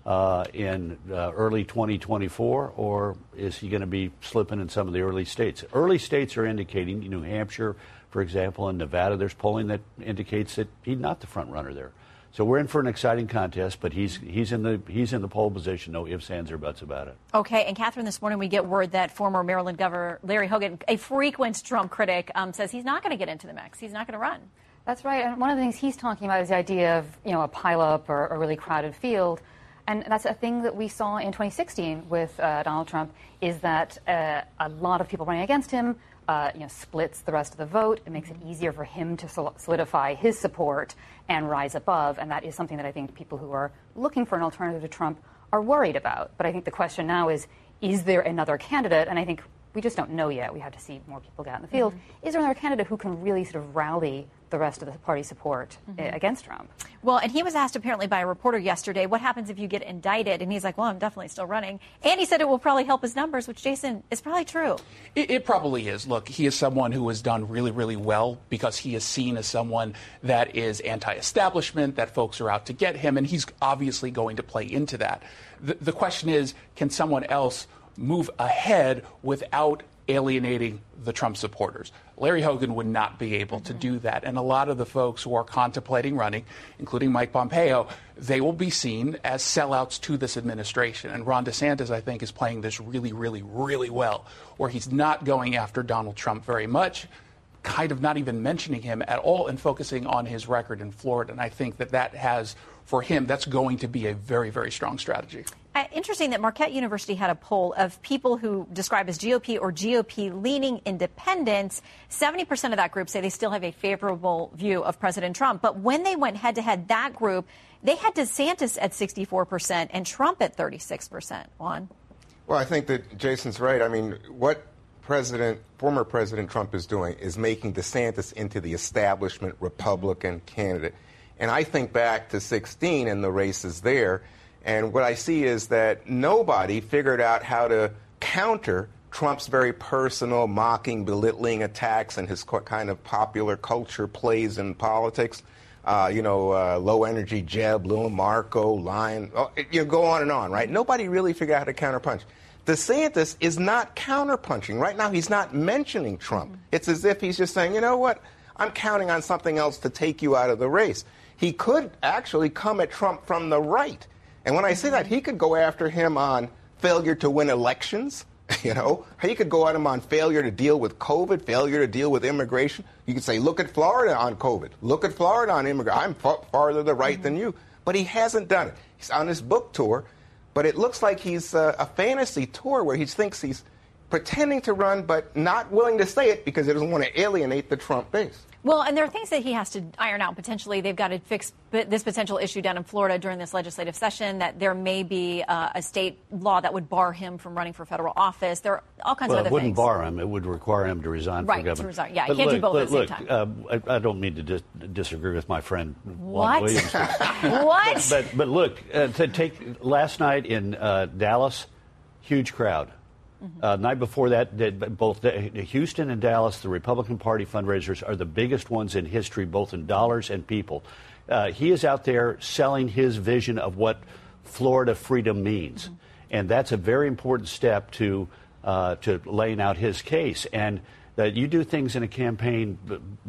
[SPEAKER 16] uh, in uh, early 2024, or is he going to be slipping in some of the early states? Early states are indicating, New Hampshire, for example, and Nevada. There's polling that indicates that he's not the front runner there. So we're in for an exciting contest, but he's he's in the he's in the pole position. No ifs, ands, or buts about it.
[SPEAKER 5] Okay, and Catherine, this morning we get word that former Maryland Governor Larry Hogan, a frequent Trump critic, um, says he's not going to get into the mix. He's not going to run.
[SPEAKER 17] That's right. And one of the things he's talking about is the idea of, you know, a pileup or a really crowded field. And that's a thing that we saw in 2016 with uh, Donald Trump is that uh, a lot of people running against him, uh, you know, splits the rest of the vote. It makes it easier for him to solidify his support and rise above. And that is something that I think people who are looking for an alternative to Trump are worried about. But I think the question now is, is there another candidate? And I think we just don't know yet. We have to see more people get out in the field. Is there another candidate who can really sort of rally the rest of the party support uh, against Trump?
[SPEAKER 5] Well, and he was asked apparently by a reporter yesterday, what happens if you get indicted? And he's like, well, I'm definitely still running. And he said it will probably help his numbers, which, Jason, is probably true.
[SPEAKER 18] It, it probably is. Look, he is someone who has done really, really well because he is seen as someone that is anti establishment, that folks are out to get him, and he's obviously going to play into that. The, the question is can someone else move ahead without alienating the Trump supporters? Larry Hogan would not be able to do that. And a lot of the folks who are contemplating running, including Mike Pompeo, they will be seen as sellouts to this administration. And Ron DeSantis, I think, is playing this really, really, really well, where he's not going after Donald Trump very much, kind of not even mentioning him at all, and focusing on his record in Florida. And I think that that has, for him, that's going to be a very, very strong strategy.
[SPEAKER 5] Uh, interesting that Marquette University had a poll of people who describe as GOP or GOP leaning independents. 70% of that group say they still have a favorable view of President Trump. But when they went head to head, that group, they had DeSantis at 64% and Trump at 36%. Juan?
[SPEAKER 19] Well, I think that Jason's right. I mean, what President, former President Trump is doing is making DeSantis into the establishment Republican candidate. And I think back to 16 and the races there, and what I see is that nobody figured out how to counter Trump's very personal, mocking, belittling attacks and his kind of popular culture plays in politics. Uh, you know, uh, low energy Jeb, Lil Marco, Lion, oh, you know, go on and on, right? Nobody really figured out how to counterpunch. DeSantis is not counterpunching. Right now, he's not mentioning Trump. It's as if he's just saying, you know what? I'm counting on something else to take you out of the race. He could actually come at Trump from the right. And when I say that, he could go after him on failure to win elections. You know, he could go at him on failure to deal with COVID, failure to deal with immigration. You could say, look at Florida on COVID. Look at Florida on immigration. I'm far, farther to the right than you. But he hasn't done it. He's on his book tour, but it looks like he's uh, a fantasy tour where he thinks he's pretending to run, but not willing to say it because he doesn't want to alienate the Trump base.
[SPEAKER 5] Well, and there are things that he has to iron out potentially. They've got to fix this potential issue down in Florida during this legislative session that there may be uh, a state law that would bar him from running for federal office. There are all kinds
[SPEAKER 16] well,
[SPEAKER 5] of other things.
[SPEAKER 16] it wouldn't
[SPEAKER 5] thing.
[SPEAKER 16] bar him. It would require him to resign
[SPEAKER 5] Right,
[SPEAKER 16] for
[SPEAKER 5] to
[SPEAKER 16] governor.
[SPEAKER 5] resign. Yeah, he
[SPEAKER 16] But
[SPEAKER 5] can't do
[SPEAKER 16] look,
[SPEAKER 5] both at the
[SPEAKER 16] look,
[SPEAKER 5] same
[SPEAKER 16] look, uh, I, I don't mean to dis- disagree with my friend
[SPEAKER 5] What?
[SPEAKER 16] Juan Williams.
[SPEAKER 5] What?
[SPEAKER 16] But but look, uh, to take last night in uh, Dallas, huge crowd.
[SPEAKER 5] Mm-hmm.
[SPEAKER 16] Uh, night before that, both the, Houston and Dallas, the Republican Party fundraisers are the biggest ones in history, both in dollars and people. Uh, he is out there selling his vision of what Florida freedom means,
[SPEAKER 5] Mm-hmm.
[SPEAKER 16] and that's a very important step to uh, to laying out his case. And that you do things in a campaign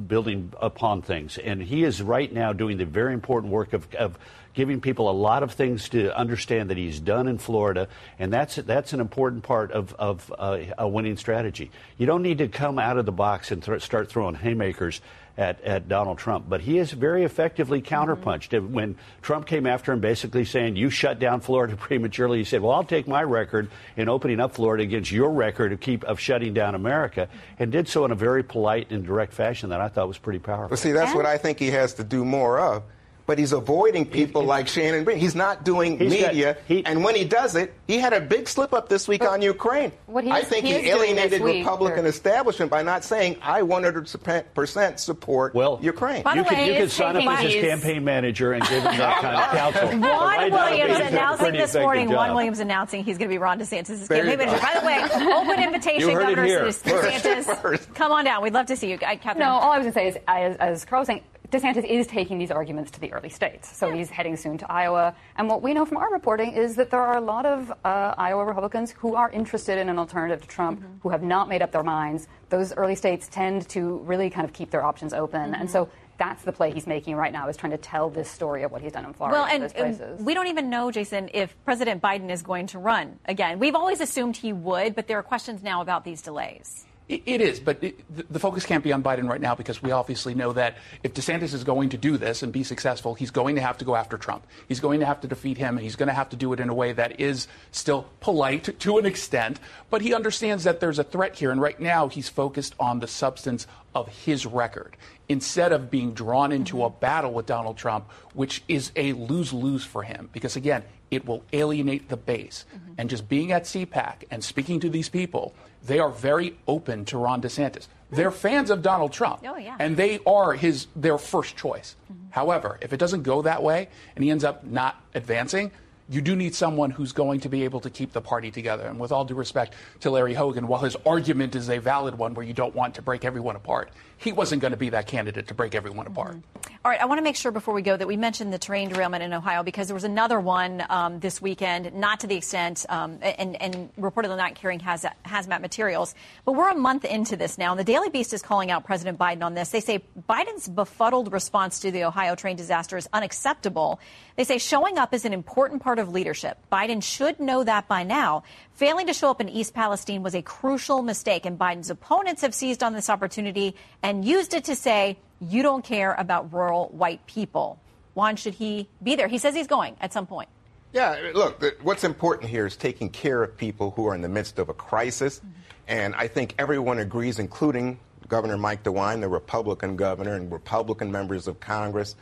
[SPEAKER 16] building upon things. And he is right now doing the very important work of, of giving people a lot of things to understand that he's done in Florida. And that's, that's an important part of, of uh, a winning strategy. You don't need to come out of the box and th- start throwing haymakers at, at Donald Trump. But he has very effectively counterpunched. Mm-hmm. When Trump came after him, basically saying, You shut down Florida prematurely, he said, Well, I'll take my record in opening up Florida against your record of, keep, of shutting down America, and did so in a very polite and direct fashion that I thought was pretty powerful.
[SPEAKER 19] But see, that's and? what I think he has to do more of but he's avoiding people he, like Shannon Bream. He's not doing media. Got, he, and when he does it, he had a big slip up this week on Ukraine. I think he, he alienated Republican week, establishment by not saying, I 100% support
[SPEAKER 16] well,
[SPEAKER 19] Ukraine.
[SPEAKER 16] you could, you could sign up as his campaign manager and give him that kind of counsel.
[SPEAKER 5] Juan right Williams announcing this morning, Juan Williams announcing he's going to be Ron DeSantis' campaign manager. By the way, open invitation, Governor DeSantis. Come on down. We'd love to see you. Catherine.
[SPEAKER 17] No, all I was going to say is, as, as Karl was saying, DeSantis is taking these arguments to the early states. So yeah. he's heading soon to Iowa. And what we know from our reporting is that there are a lot of uh, Iowa Republicans who are interested in an alternative to Trump, mm-hmm. who have not made up their minds. Those early states tend to really kind of keep their options open. Mm-hmm. And so that's the play he's making right now is trying to tell this story of what he's done in Florida.
[SPEAKER 5] Well, and we don't even know, Jason, if President Biden is going to run again. We've always assumed he would, but there are questions now about these delays.
[SPEAKER 18] It is, but the focus can't be on Biden right now because we obviously know that if DeSantis is going to do this and be successful, he's going to have to go after Trump. He's going to have to defeat him, and he's going to have to do it in a way that is still polite to an extent. But he understands that there's a threat here, and right now he's focused on the substance of his record instead of being drawn into a battle with Donald Trump, which is a lose lose for him. Because again, it will alienate the base. Mm-hmm. And just being at CPAC and speaking to these people, they are very open to Ron DeSantis. They're fans of Donald Trump.
[SPEAKER 5] Oh, yeah.
[SPEAKER 18] And they are his their first choice. Mm-hmm. However, if it doesn't go that way and he ends up not advancing, you do need someone who's going to be able to keep the party together. And with all due respect to Larry Hogan, while his argument is a valid one where you don't want to break everyone apart, he wasn't going to be that candidate to break everyone apart.
[SPEAKER 5] Mm-hmm. All right, I want to make sure before we go that we mentioned the train derailment in Ohio because there was another one um, this weekend, not to the extent, um, and, and, reportedly not carrying haz- hazmat materials. But we're a month into this now, and the Daily Beast is calling out President Biden on this. They say Biden's befuddled response to the Ohio train disaster is unacceptable. They say showing up is an important part of leadership. Biden should know that by now. Failing to show up in East Palestine was a crucial mistake, and Biden's opponents have seized on this opportunity and used it to say, you don't care about rural white people. Juan, should he be there? He says he's going at some point.
[SPEAKER 19] Yeah, look, what's important here is taking care of people who are in the midst of a crisis. And I think everyone agrees, including Governor Mike DeWine, the Republican governor, and Republican members of Congress,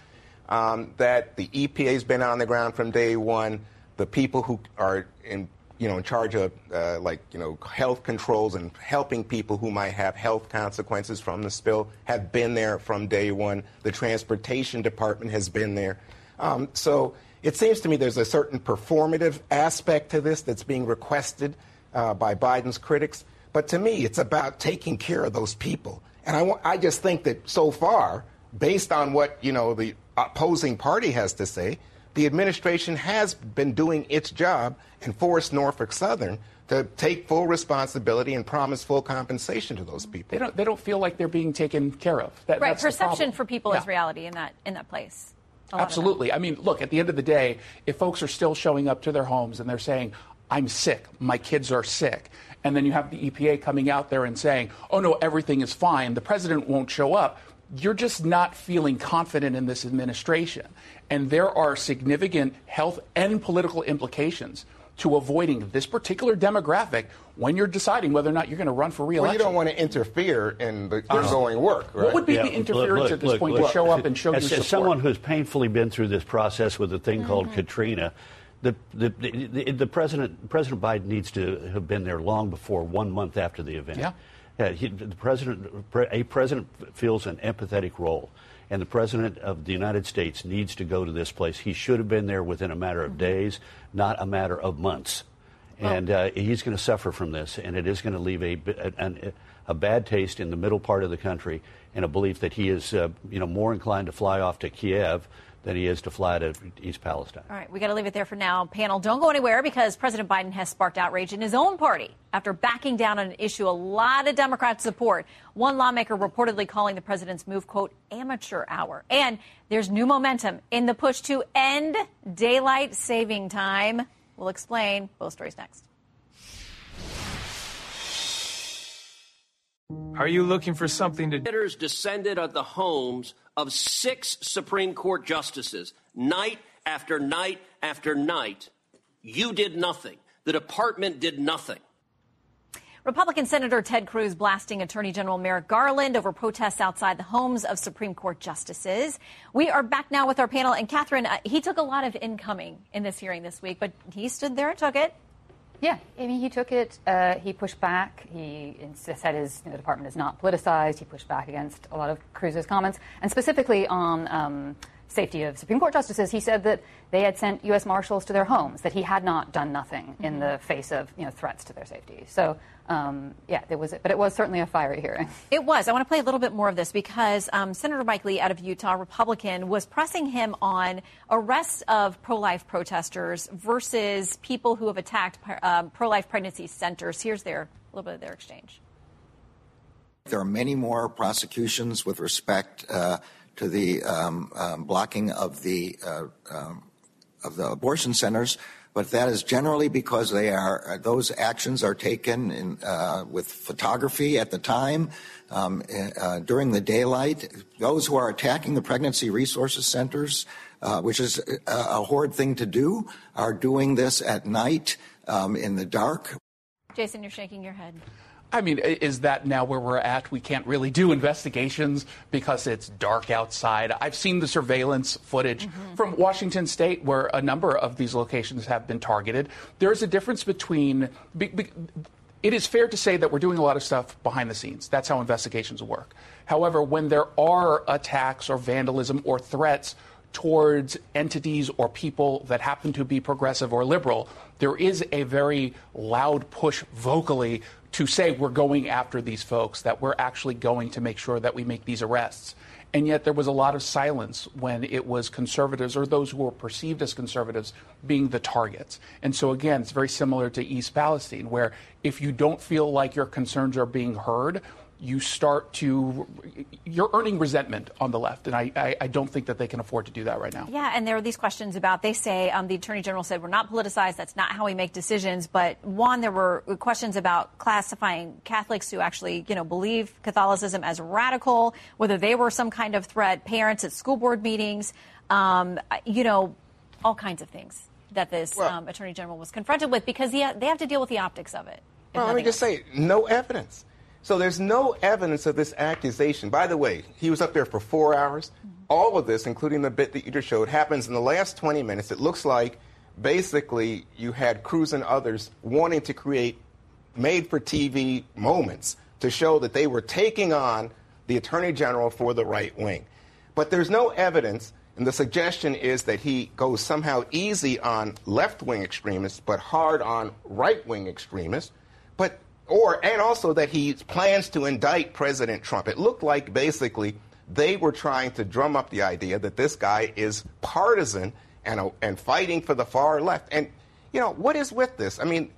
[SPEAKER 19] um, that the EPA has been on the ground from day one. The people who are in you know, in charge of uh, like you know health controls and helping people who might have health consequences from the spill have been there from day one. The transportation department has been there. Um, so it seems to me there's a certain performative aspect to this that's being requested uh, by Biden's critics. But to me, it's about taking care of those people. And I, I just think that so far, based on what you know the opposing party has to say, the administration has been doing its job and forced Norfolk Southern to take full responsibility and promise full compensation to those people.
[SPEAKER 18] They don't, they don't feel like they're being taken care of.
[SPEAKER 5] That, right, perception for people yeah. is reality in that, in that place.
[SPEAKER 18] Absolutely. I mean, look, at the end of the day, if folks are still showing up to their homes and they're saying, I'm sick, my kids are sick, and then you have the EPA coming out there and saying, oh no, everything is fine, the president won't show up, you're just not feeling confident in this administration. And there are significant health and political implications to avoiding this particular demographic when you're deciding whether or not you're going to run for reelection.
[SPEAKER 19] Well, you don't want to interfere in the ongoing work, right?
[SPEAKER 18] What would be yeah, the interference look, at this look, point look, to show up and show
[SPEAKER 16] as,
[SPEAKER 18] your
[SPEAKER 16] As someone who's painfully been through this process with a thing mm-hmm. called Katrina, the, the, the, the, president, President Biden needs to have been there long before, one month after the event.
[SPEAKER 18] Yeah.
[SPEAKER 16] Yeah, he, the president, a president feels an empathetic role, and the president of the United States needs to go to this place. He should have been there within a matter of mm-hmm. days, not a matter of months. And uh, he's going to suffer from this, and it is going to leave a, a, a, bad taste in the middle part of the country, and a belief that he is, uh, you know, more inclined to fly off to Kiev than he is to fly to East Palestine.
[SPEAKER 5] All right, we got to leave it there for now. Panel, don't go anywhere because President Biden has sparked outrage in his own party after backing down on an issue a lot of Democrats support. One lawmaker reportedly calling the president's move, quote, amateur hour. And there's new momentum in the push to end daylight saving time. We'll explain both stories next.
[SPEAKER 20] Are you looking for something to?
[SPEAKER 21] Senators descended on the homes of six Supreme Court justices night after night after night. You did nothing. The department did nothing.
[SPEAKER 5] Republican Senator Ted Cruz blasting Attorney General Merrick Garland over protests outside the homes of Supreme Court justices. We are back now with our panel. And Catherine, uh, he took a lot of incoming in this hearing this week, but he stood there and took it.
[SPEAKER 17] Yeah, I mean, he took it. Uh, he pushed back. He said his you know, department is not politicized. He pushed back against a lot of Cruz's comments, and specifically on um, safety of Supreme Court justices. He said that they had sent U.S. marshals to their homes, that he had not done nothing mm-hmm. in the face of you know threats to their safety. So um, yeah, there was, but it was certainly a fiery hearing.
[SPEAKER 5] It was. I want to play a little bit more of this because um, Senator Mike Lee out of Utah, Republican, was pressing him on arrests of pro-life protesters versus people who have attacked uh, pro-life pregnancy centers. Here's their a little bit of their exchange.
[SPEAKER 22] There are many more prosecutions with respect uh, to the um, um, blocking of the uh, um, of the abortion centers but that is generally because they are uh, those actions are taken in, uh, with photography at the time um, uh, during the daylight. Those who are attacking the pregnancy resources centers, uh, which is a, a, horrid thing to do, are doing this at night um, in the dark.
[SPEAKER 5] Jason, you're shaking your head.
[SPEAKER 18] I mean, is that now where we're at? We can't really do investigations because it's dark outside. I've seen the surveillance footage mm-hmm. from Washington State where a number of these locations have been targeted. There's a difference between. Be, be, it is fair to say that we're doing a lot of stuff behind the scenes. That's how investigations work. However, when there are attacks or vandalism or threats towards entities or people that happen to be progressive or liberal, there is a very loud push vocally to say we're going after these folks, that we're actually going to make sure that we make these arrests. And yet there was a lot of silence when it was conservatives or those who were perceived as conservatives being the targets. And so, again, it's very similar to East Palestine, where if you don't feel like your concerns are being heard, you start to you're earning resentment on the left, and I, I, I, don't think that they can afford to do that right now.
[SPEAKER 5] Yeah, and there are these questions about they say um, the attorney general said we're not politicized. That's not how we make decisions. But one, there were questions about classifying Catholics who actually you know believe Catholicism as radical, whether they were some kind of threat. Parents at school board meetings, um, you know, all kinds of things that this well, um, attorney general was confronted with because he, they have to deal with the optics of it.
[SPEAKER 19] Well, let me just else. say, no evidence. So there's no evidence of this accusation. By the way, he was up there for four hours. All of this, including the bit that you just showed, happens in the last 20 minutes. It looks like basically you had Cruz and others wanting to create made for TV moments to show that they were taking on the Attorney General for the right wing. But there's no evidence, and the suggestion is that he goes somehow easy on left wing extremists, but hard on right wing extremists. But or and also that he plans to indict President Trump. It looked like basically they were trying to drum up the idea that this guy is partisan and uh, and fighting for the far left. And you know what is with this? I mean,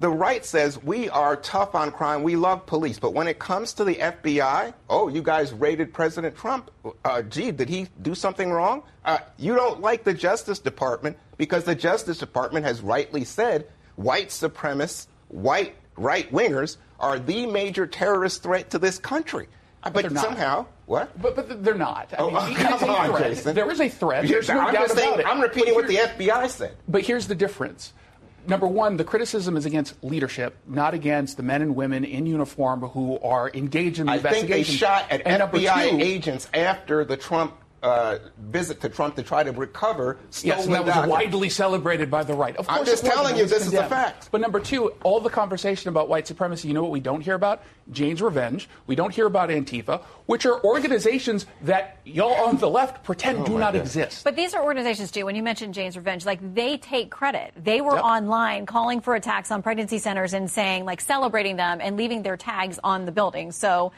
[SPEAKER 19] the right says we are tough on crime, we love police, but when it comes to the FBI, oh, you guys raided President Trump. Uh, gee, did he do something wrong? Uh, you don't like the Justice Department because the Justice Department has rightly said white supremacists, white right wingers are the major terrorist threat to this country.
[SPEAKER 18] But,
[SPEAKER 19] but
[SPEAKER 18] somehow,
[SPEAKER 19] what?
[SPEAKER 18] But, but they're not.
[SPEAKER 19] I oh, mean, oh, come on, Jason.
[SPEAKER 18] There is a threat. There's no
[SPEAKER 19] I'm,
[SPEAKER 18] doubt
[SPEAKER 19] saying,
[SPEAKER 18] about it.
[SPEAKER 19] I'm repeating what the FBI said.
[SPEAKER 18] But here's the difference. Number one, the criticism is against leadership, not against the men and women in uniform who are engaged in the
[SPEAKER 19] I
[SPEAKER 18] investigation.
[SPEAKER 19] I think they shot at
[SPEAKER 18] and
[SPEAKER 19] FBI
[SPEAKER 18] two,
[SPEAKER 19] agents after the Trump uh, visit to Trump to try to recover stolen
[SPEAKER 18] Yes, and that was
[SPEAKER 19] documents.
[SPEAKER 18] widely celebrated by the right. Of course
[SPEAKER 19] I'm just telling you, this
[SPEAKER 18] condemned.
[SPEAKER 19] is a fact.
[SPEAKER 18] But number two, all the conversation about white supremacy, you know what we don't hear about? Jane's Revenge. We don't hear about Antifa, which are organizations that y'all on the left pretend
[SPEAKER 19] oh
[SPEAKER 18] do not
[SPEAKER 19] God.
[SPEAKER 18] exist.
[SPEAKER 5] But these are organizations, too. When you mentioned Jane's Revenge, like they take credit. They were
[SPEAKER 18] Yep.
[SPEAKER 5] online calling for attacks on pregnancy centers and saying, like, celebrating them and leaving their tags on the building. So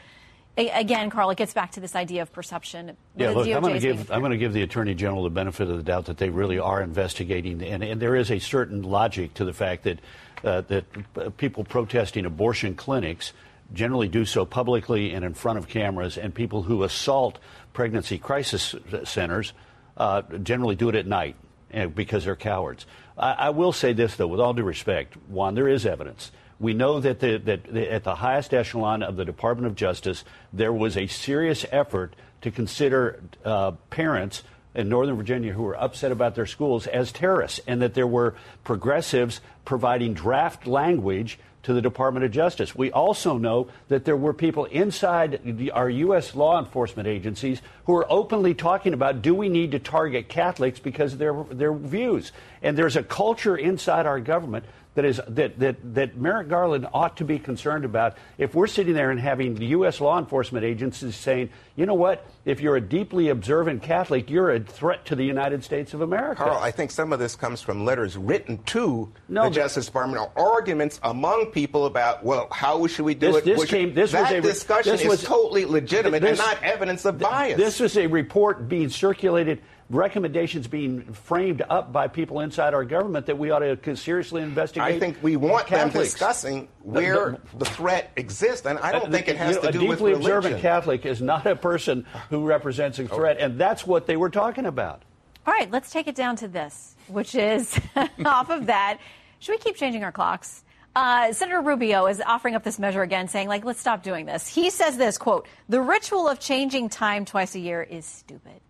[SPEAKER 5] again, Karl, it gets back to this idea of perception.
[SPEAKER 16] Yeah,
[SPEAKER 5] The
[SPEAKER 16] look,
[SPEAKER 5] DOJ
[SPEAKER 16] I'm going to give
[SPEAKER 5] being
[SPEAKER 16] I'm going to give the attorney general the benefit of the doubt that they really are investigating, and, and there is a certain logic to the fact that uh, that people protesting abortion clinics generally do so publicly and in front of cameras, and people who assault pregnancy crisis centers uh, generally do it at night uh, because they're cowards. I, I will say this though, with all due respect, Juan, there is evidence We know that, the, that at the highest echelon of the Department of Justice, there was a serious effort to consider uh, parents in Northern Virginia who were upset about their schools as terrorists, and that there were progressives providing draft language to the Department of Justice. We also know that there were people inside the, our U.S. law enforcement agencies who are openly talking about do we need to target Catholics because of their, their views. And there's a culture inside our government that is that, that, that Merrick Garland ought to be concerned about if we're sitting there and having the U.S. law enforcement agencies saying, you know what, if you're a deeply observant Catholic, you're a threat to the United States of America.
[SPEAKER 19] Karl, I think some of this comes from letters written to
[SPEAKER 16] No,
[SPEAKER 19] the Justice Department or arguments among people about, well, how should we do
[SPEAKER 16] This-
[SPEAKER 19] it?
[SPEAKER 16] this
[SPEAKER 19] Which-
[SPEAKER 16] came- this was
[SPEAKER 19] that
[SPEAKER 16] a-
[SPEAKER 19] discussion
[SPEAKER 16] this
[SPEAKER 19] is
[SPEAKER 16] was-
[SPEAKER 19] totally legitimate
[SPEAKER 16] this-
[SPEAKER 19] and not evidence of bias.
[SPEAKER 16] This was a report being circulated, recommendations being framed up by people inside our government that we ought to seriously investigate.
[SPEAKER 19] I think we want them
[SPEAKER 16] Catholics.
[SPEAKER 19] discussing where the threat exists, and I don't
[SPEAKER 16] Uh,
[SPEAKER 19] think it has
[SPEAKER 16] you know,
[SPEAKER 19] to
[SPEAKER 16] a
[SPEAKER 19] do with religion.
[SPEAKER 16] A deeply observant Catholic is not a person who represents a threat, and that's what they were talking about.
[SPEAKER 5] All right, let's take it down to this, which is off of that. Should we keep changing our clocks? Uh, Senator Rubio is offering up this measure again, saying, like, let's stop doing this. He says this quote: "The ritual of changing time twice a year is stupid."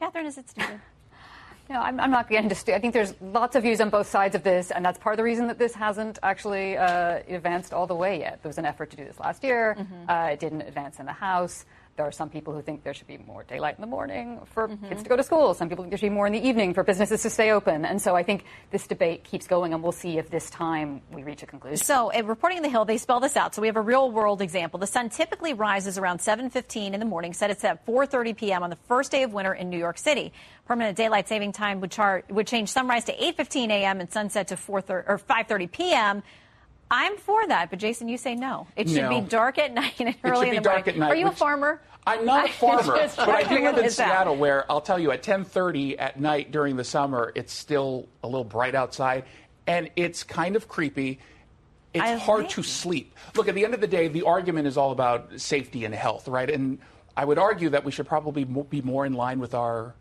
[SPEAKER 5] Catherine, is it stupid?
[SPEAKER 17] No, I'm, I'm not getting to. I think there's lots of views on both sides of this, and that's part of the reason that this hasn't actually uh, advanced all the way yet. There was an effort to do this last year. Uh, it didn't advance in the House. There are some people who think there should be more daylight in the morning for mm-hmm. kids to go to school. Some people think there should be more in the evening for businesses to stay open. And so I think this debate keeps going, and we'll see if this time we reach a conclusion.
[SPEAKER 5] So, in reporting in the Hill, they spell this out. So we have a real world example. The sun typically rises around 7:15 in the morning. Said it's at 4:30 p.m. on the first day of winter in New York City. Permanent daylight saving time would chart would change sunrise to 8:15 a.m. and sunset to 4:30 or 5:30 p.m. I'm for that, but Jason, you say no. It should
[SPEAKER 18] No.
[SPEAKER 5] be dark at night and
[SPEAKER 18] It
[SPEAKER 5] early in the
[SPEAKER 18] dark
[SPEAKER 5] morning.
[SPEAKER 18] at night,
[SPEAKER 5] Are you a farmer?
[SPEAKER 18] I'm not a farmer, but I do live in. Seattle, where I'll tell you at 10:30 at night during the summer, it's still a little bright outside, and it's kind of creepy. It's
[SPEAKER 5] I
[SPEAKER 18] hard
[SPEAKER 5] like
[SPEAKER 18] to sleep. Look, at the end of the day, the argument is all about safety and health, right? And I would argue that we should probably be more in line with our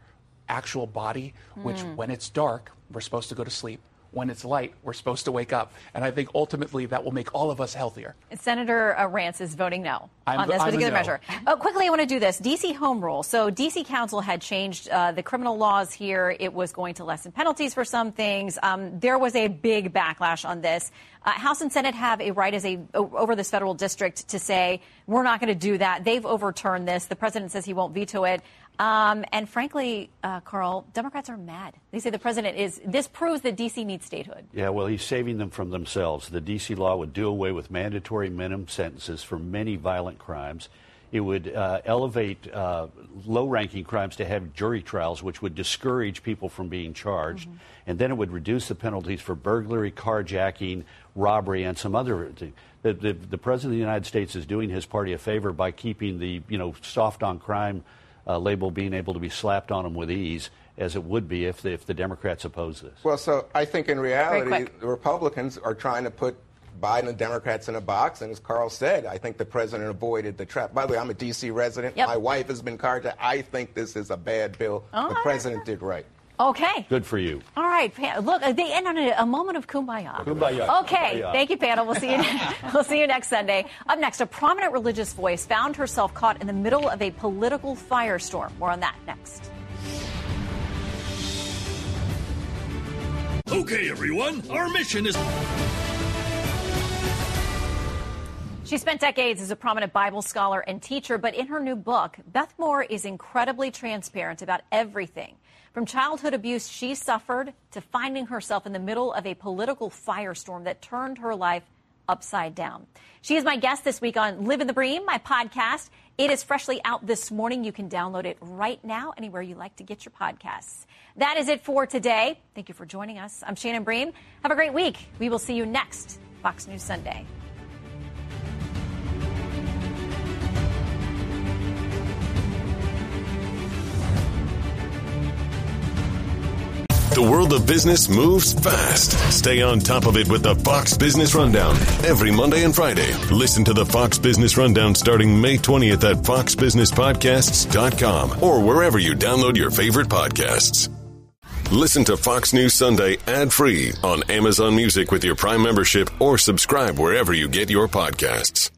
[SPEAKER 18] actual body, which,
[SPEAKER 5] Hmm.
[SPEAKER 18] when it's dark, we're supposed to go to sleep. When it's light, we're supposed to wake up. And I think ultimately that will make all of us healthier.
[SPEAKER 5] Senator uh, Rantz is voting no
[SPEAKER 18] I'm-
[SPEAKER 5] on this particular
[SPEAKER 18] no.
[SPEAKER 5] measure. Uh, quickly, I want to do this. DC home rule. So, DC Council had changed uh, the criminal laws here. It was going to lessen penalties for some things. Um, there was a big backlash on this. Uh, House and Senate have a right as a over this federal district to say we're not going to do that. They've overturned this. The president says he won't veto it. Um, and frankly, uh, Karl, Democrats are mad. They say the president is. This proves that DC needs statehood.
[SPEAKER 16] Yeah, well, he's saving them from themselves. The D.C. law would do away with mandatory minimum sentences for many violent crimes. It would uh, elevate uh, low ranking crimes to have jury trials, which would discourage people from being charged. And then it would reduce the penalties for burglary, carjacking, robbery, and some other things. The, the, the President of the United States is doing his party a favor by keeping the you know, soft on crime uh, label being able to be slapped on them with ease, as it would be if the, if the Democrats oppose this.
[SPEAKER 19] Well, so I think in reality, the Republicans are trying to put Biden and Democrats in a box, and as Karl said, I think the president avoided the trap. By the way, I'm a D.C. resident.
[SPEAKER 5] Yep.
[SPEAKER 19] My wife has been carjacked. I think this is a bad bill.
[SPEAKER 5] All
[SPEAKER 19] the president did right.
[SPEAKER 5] Okay.
[SPEAKER 16] Good for you.
[SPEAKER 5] All right, pa- look, they end on a, a moment of kumbaya.
[SPEAKER 16] Kumbaya.
[SPEAKER 5] Okay,
[SPEAKER 16] Kumbaya.
[SPEAKER 5] thank you, panel. We'll see you. we'll see you next Sunday. Up next, a prominent religious voice found herself caught in the middle of a political firestorm. More on that next.
[SPEAKER 2] Okay, everyone, our mission is.
[SPEAKER 5] She spent decades as a prominent Bible scholar and teacher, but in her new book, Beth Moore is incredibly transparent about everything. From childhood abuse she suffered to finding herself in the middle of a political firestorm that turned her life upside down. She is my guest this week on Livin' the Bream, my podcast. It is freshly out this morning. You can download it right now anywhere you like to get your podcasts. That is it for today. Thank you for joining us. I'm Shannon Bream. Have a great week. We will see you next Fox News Sunday.
[SPEAKER 13] The world of business moves fast. Stay on top of it with the Fox Business Rundown every Monday and Friday. Listen to the Fox Business Rundown starting May 20th at foxbusinesspodcasts.com or wherever you download your favorite podcasts. Listen to Fox News Sunday ad free on Amazon Music with your Prime membership or subscribe wherever you get your podcasts.